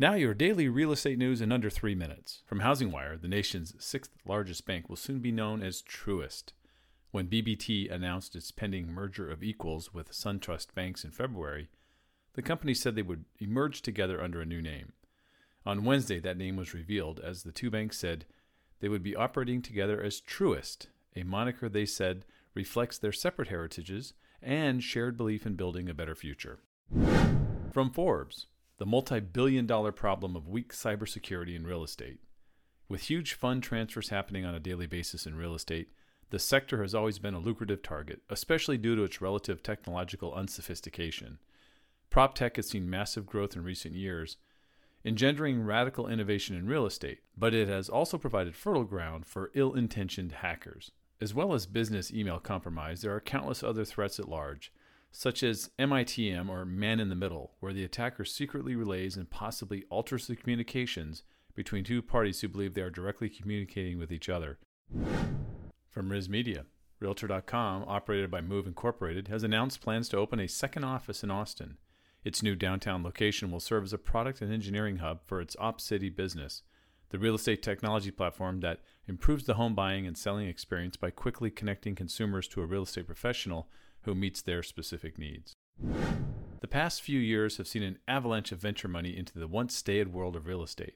Now, your daily real estate news in under three minutes. From HousingWire, the nation's sixth largest bank will soon be known as Truist. When BB&T announced its pending merger of equals with SunTrust Banks in February, the company said they would emerge together under a new name. On Wednesday, that name was revealed as the two banks said they would be operating together as Truist, a moniker they said reflects their separate heritages and shared belief in building a better future. From Forbes, the multi billion dollar problem of weak cybersecurity in real estate. With huge fund transfers happening on a daily basis in real estate, the sector has always been a lucrative target, especially due to its relative technological unsophistication. Prop tech has seen massive growth in recent years, engendering radical innovation in real estate, but it has also provided fertile ground for ill intentioned hackers. As well as business email compromise, there are countless other threats at large, such as MITM or man in the middle, where the attacker secretly relays and possibly alters the communications between two parties who believe they are directly communicating with each other. From RISMedia, Realtor.com, operated by Move Incorporated, has announced plans to open a second office in Austin. Its new downtown location will serve as a product and engineering hub for its OpCity business, the real estate technology platform that improves the home buying and selling experience by quickly connecting consumers to a real estate professional who meets their specific needs. The past few years have seen an avalanche of venture money into the once staid world of real estate.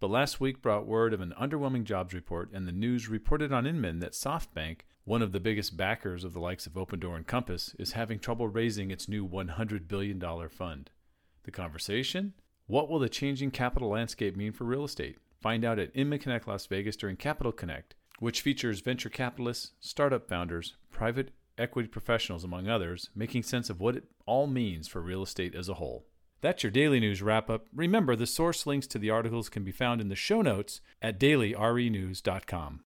But last week brought word of an underwhelming jobs report, and the news reported on Inman that SoftBank, one of the biggest backers of the likes of Opendoor and Compass, is having trouble raising its new $100 billion fund. The conversation? What will the changing capital landscape mean for real estate? Find out at Inman Connect Las Vegas during Capital Connect, which features venture capitalists, startup founders, private equity professionals, among others, making sense of what it all means for real estate as a whole. That's your daily news wrap up. Remember, the source links to the articles can be found in the show notes at dailyrenews.com.